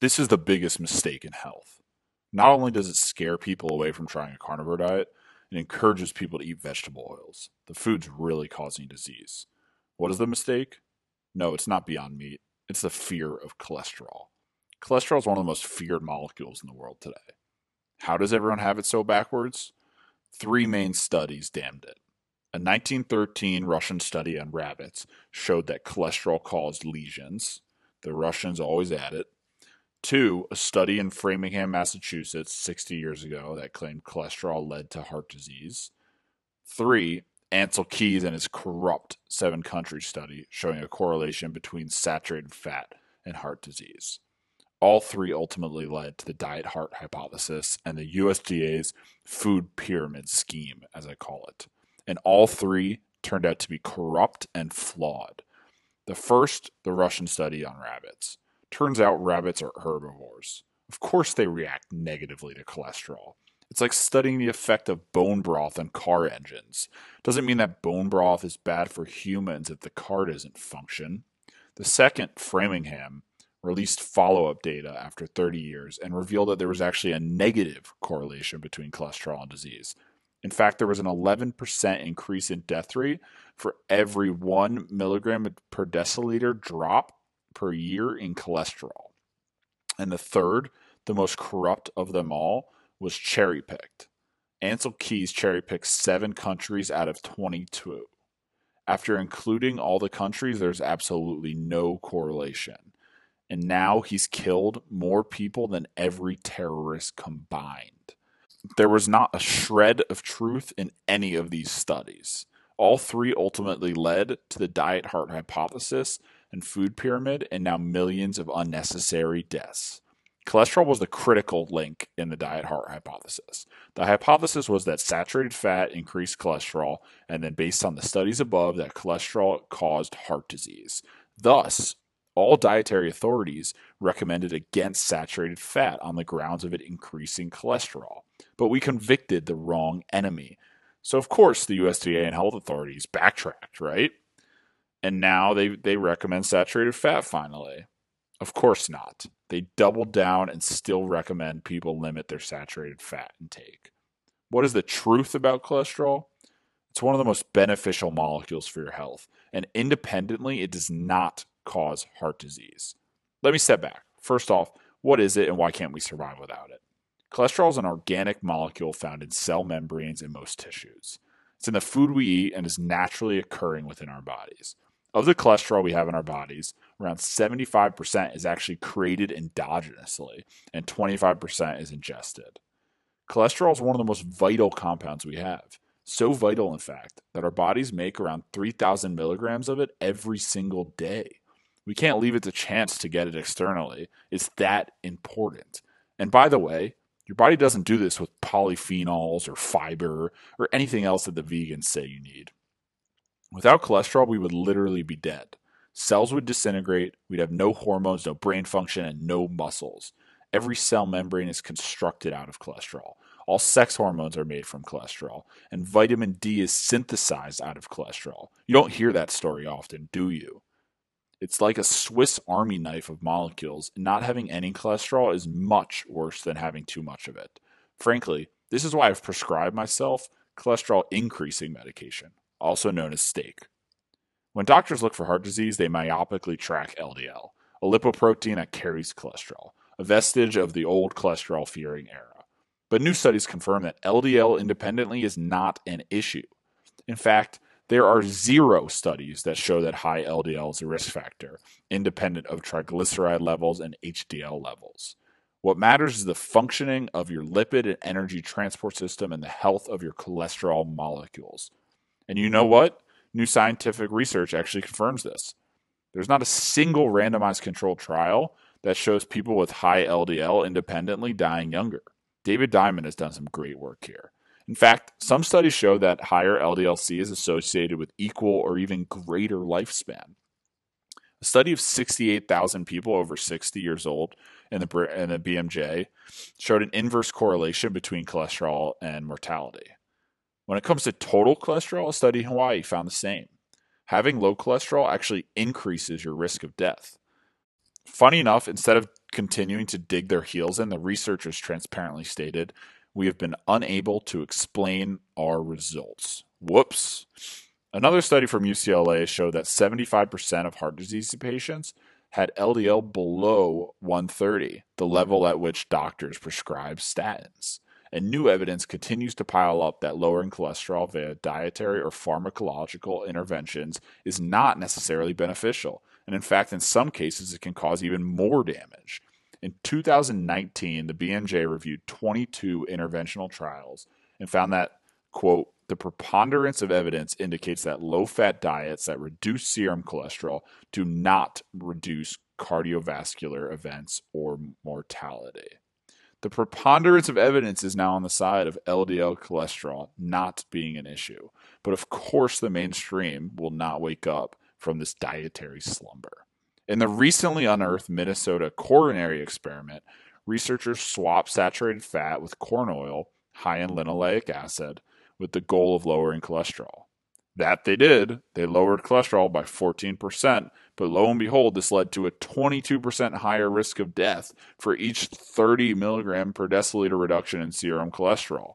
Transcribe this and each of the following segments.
This is the biggest mistake in health. Not only does it scare people away from trying a carnivore diet, it encourages people to eat vegetable oils. The food's really causing disease. What is the mistake? No, it's not beyond meat. It's the fear of cholesterol. Cholesterol is one of the most feared molecules in the world today. How does everyone have it so backwards? Three main studies damned it. A 1913 Russian study on rabbits showed that cholesterol caused lesions. The Russians always add it. Two, a study in Framingham, Massachusetts, 60 years ago that claimed cholesterol led to heart disease. Three, Ancel Keys and his corrupt seven country study showing a correlation between saturated fat and heart disease. All three ultimately led to the diet heart hypothesis and the USDA's food pyramid scheme, as I call it. And all three turned out to be corrupt and flawed. The first, the Russian study on rabbits. Turns out rabbits are herbivores. Of course, they react negatively to cholesterol. It's like studying the effect of bone broth on car engines. Doesn't mean that bone broth is bad for humans if the car doesn't function. The second, Framingham, released follow up data after 30 years and revealed that there was actually a negative correlation between cholesterol and disease. In fact, there was an 11% increase in death rate for every one milligram per deciliter drop per year in cholesterol. And the third, the most corrupt of them all, was cherry picked. Ancel Keys cherry picked seven countries out of 22. After including all the countries, there's absolutely no correlation. And now he's killed more people than every terrorist combined. There was not a shred of truth in any of these studies. All three ultimately led to the diet heart hypothesis and food pyramid, and now millions of unnecessary deaths. Cholesterol was the critical link in the diet heart hypothesis. The hypothesis was that saturated fat increased cholesterol, and then based on the studies above, that cholesterol caused heart disease. Thus, all dietary authorities recommended against saturated fat on the grounds of it increasing cholesterol. But we convicted the wrong enemy. So, of course, the USDA and health authorities backtracked, right? And now they, they recommend saturated fat finally. Of course not. They doubled down and still recommend people limit their saturated fat intake. What is the truth about cholesterol? It's one of the most beneficial molecules for your health, and independently, it does not cause heart disease. Let me step back. First off, what is it and why can't we survive without it? Cholesterol is an organic molecule found in cell membranes in most tissues. It's in the food we eat and is naturally occurring within our bodies. Of the cholesterol we have in our bodies, around 75% is actually created endogenously and 25% is ingested. Cholesterol is one of the most vital compounds we have. So vital, in fact, that our bodies make around 3,000 milligrams of it every single day. We can't leave it to chance to get it externally. It's that important. And by the way, your body doesn't do this with polyphenols or fiber or anything else that the vegans say you need. Without cholesterol, we would literally be dead. Cells would disintegrate, we'd have no hormones, no brain function, and no muscles. Every cell membrane is constructed out of cholesterol. All sex hormones are made from cholesterol, and vitamin D is synthesized out of cholesterol. You don't hear that story often, do you? It's like a Swiss army knife of molecules, and not having any cholesterol is much worse than having too much of it. Frankly, this is why I've prescribed myself cholesterol increasing medication also known as steak. When doctors look for heart disease, they myopically track LDL, a lipoprotein that carries cholesterol, a vestige of the old cholesterol fearing era. But new studies confirm that LDL independently is not an issue. In fact, there are zero studies that show that high LDL is a risk factor, independent of triglyceride levels and HDL levels. What matters is the functioning of your lipid and energy transport system and the health of your cholesterol molecules. And you know what? New scientific research actually confirms this. There's not a single randomized controlled trial that shows people with high LDL independently dying younger. David Diamond has done some great work here. In fact, some studies show that higher LDLC is associated with equal or even greater lifespan. A study of 68,000 people over 60 years old in the, in the BMJ showed an inverse correlation between cholesterol and mortality. When it comes to total cholesterol, a study in Hawaii found the same. Having low cholesterol actually increases your risk of death. Funny enough, instead of continuing to dig their heels in, the researchers transparently stated, We have been unable to explain our results. Whoops. Another study from UCLA showed that 75% of heart disease patients had LDL below 130, the level at which doctors prescribe statins. And new evidence continues to pile up that lowering cholesterol via dietary or pharmacological interventions is not necessarily beneficial. And in fact, in some cases, it can cause even more damage. In 2019, the BMJ reviewed 22 interventional trials and found that, quote, the preponderance of evidence indicates that low fat diets that reduce serum cholesterol do not reduce cardiovascular events or mortality. The preponderance of evidence is now on the side of LDL cholesterol not being an issue. But of course, the mainstream will not wake up from this dietary slumber. In the recently unearthed Minnesota coronary experiment, researchers swapped saturated fat with corn oil high in linoleic acid with the goal of lowering cholesterol. That they did. They lowered cholesterol by 14%, but lo and behold, this led to a 22% higher risk of death for each 30 milligram per deciliter reduction in serum cholesterol.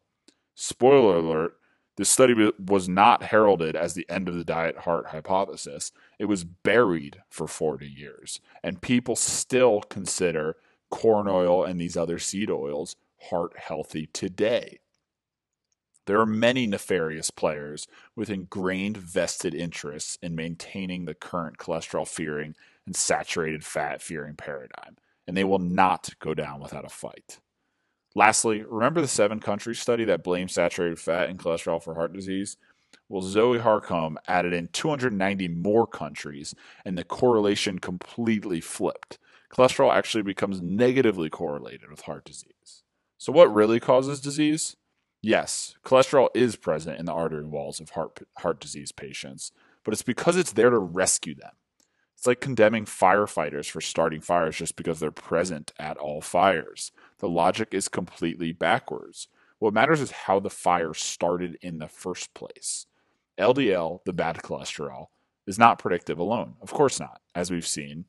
Spoiler alert, this study was not heralded as the end of the diet heart hypothesis. It was buried for 40 years, and people still consider corn oil and these other seed oils heart healthy today. There are many nefarious players with ingrained vested interests in maintaining the current cholesterol fearing and saturated fat fearing paradigm, and they will not go down without a fight. Lastly, remember the seven country study that blamed saturated fat and cholesterol for heart disease? Well, Zoe Harcombe added in 290 more countries, and the correlation completely flipped. Cholesterol actually becomes negatively correlated with heart disease. So, what really causes disease? Yes, cholesterol is present in the artery walls of heart, heart disease patients, but it's because it's there to rescue them. It's like condemning firefighters for starting fires just because they're present at all fires. The logic is completely backwards. What matters is how the fire started in the first place. LDL, the bad cholesterol, is not predictive alone. Of course not. As we've seen,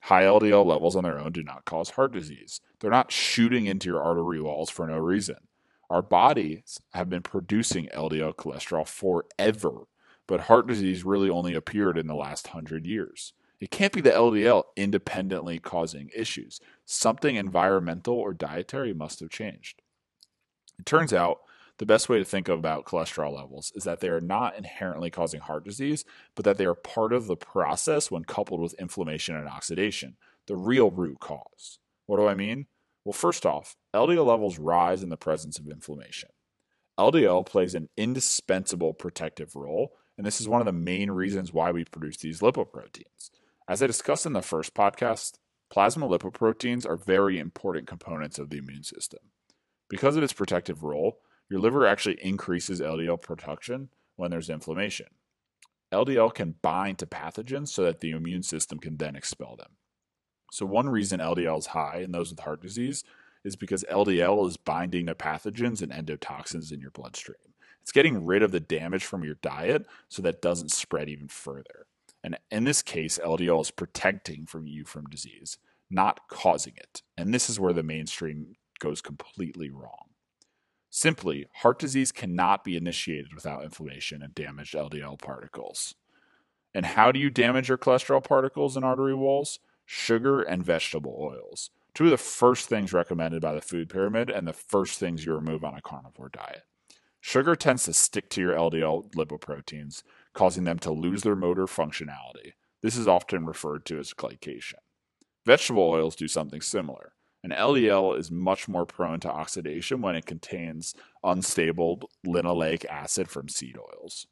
high LDL levels on their own do not cause heart disease. They're not shooting into your artery walls for no reason. Our bodies have been producing LDL cholesterol forever, but heart disease really only appeared in the last hundred years. It can't be the LDL independently causing issues. Something environmental or dietary must have changed. It turns out the best way to think about cholesterol levels is that they are not inherently causing heart disease, but that they are part of the process when coupled with inflammation and oxidation, the real root cause. What do I mean? Well, first off, LDL levels rise in the presence of inflammation. LDL plays an indispensable protective role, and this is one of the main reasons why we produce these lipoproteins. As I discussed in the first podcast, plasma lipoproteins are very important components of the immune system. Because of its protective role, your liver actually increases LDL production when there's inflammation. LDL can bind to pathogens so that the immune system can then expel them. So, one reason LDL is high in those with heart disease is because LDL is binding to pathogens and endotoxins in your bloodstream. It's getting rid of the damage from your diet so that doesn't spread even further. And in this case, LDL is protecting from you from disease, not causing it. And this is where the mainstream goes completely wrong. Simply, heart disease cannot be initiated without inflammation and damaged LDL particles. And how do you damage your cholesterol particles and artery walls? Sugar, and vegetable oils. Two of the first things recommended by the food pyramid and the first things you remove on a carnivore diet. Sugar tends to stick to your LDL lipoproteins, causing them to lose their motor functionality. This is often referred to as glycation. Vegetable oils do something similar. An LDL is much more prone to oxidation when it contains unstable linoleic acid from seed oils.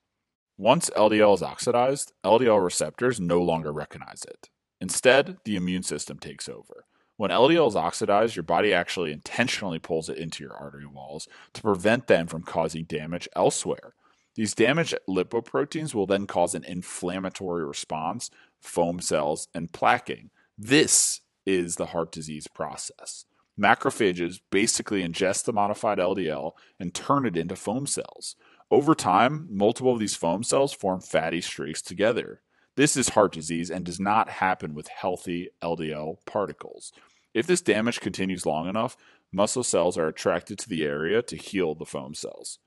Once LDL is oxidized, LDL receptors no longer recognize it. Instead, the immune system takes over. When LDL is oxidized, your body actually intentionally pulls it into your artery walls to prevent them from causing damage elsewhere. These damaged lipoproteins will then cause an inflammatory response, foam cells, and plaquing. This is the heart disease process. Macrophages basically ingest the modified LDL and turn it into foam cells. Over time, multiple of these foam cells form fatty streaks together. This is heart disease and does not happen with healthy LDL particles. If this damage continues long enough, muscle cells are attracted to the area to heal the foam cells.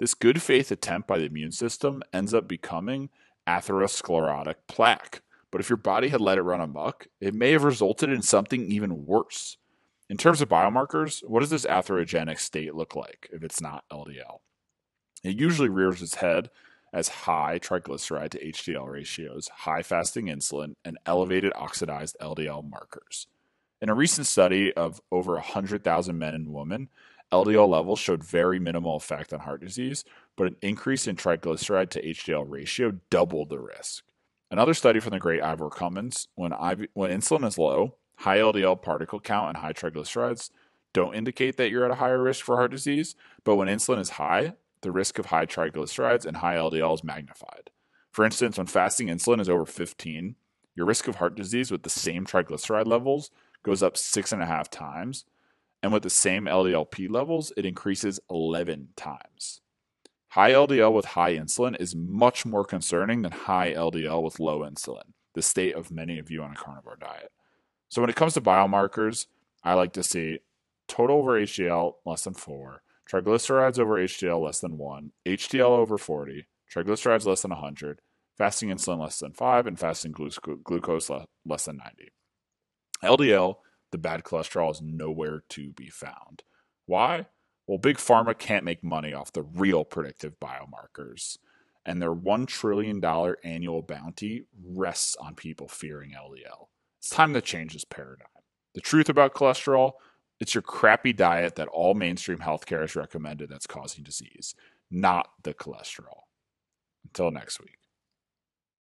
This good faith attempt by the immune system ends up becoming atherosclerotic plaque. But if your body had let it run amok, it may have resulted in something even worse. In terms of biomarkers, what does this atherogenic state look like if it's not LDL? It usually rears its head as high triglyceride to HDL ratios, high fasting insulin, and elevated oxidized LDL markers. In a recent study of over 100,000 men and women, LDL levels showed very minimal effect on heart disease, but an increase in triglyceride to HDL ratio doubled the risk. Another study from the great Ivor Cummins when, IV, when insulin is low, high LDL particle count, and high triglycerides don't indicate that you're at a higher risk for heart disease, but when insulin is high, the risk of high triglycerides and high LDL is magnified. For instance, when fasting insulin is over 15, your risk of heart disease with the same triglyceride levels goes up six and a half times. And with the same LDLP levels, it increases 11 times. High LDL with high insulin is much more concerning than high LDL with low insulin, the state of many of you on a carnivore diet. So when it comes to biomarkers, I like to see total over HDL less than 4, triglycerides over HDL less than 1, HDL over 40, triglycerides less than 100, fasting insulin less than 5, and fasting glucose less than 90. LDL, the bad cholesterol, is nowhere to be found. Why? Well, Big Pharma can't make money off the real predictive biomarkers, and their $1 trillion annual bounty rests on people fearing LDL. It's time to change this paradigm. The truth about cholesterol it's your crappy diet that all mainstream healthcare has recommended that's causing disease, not the cholesterol. Until next week.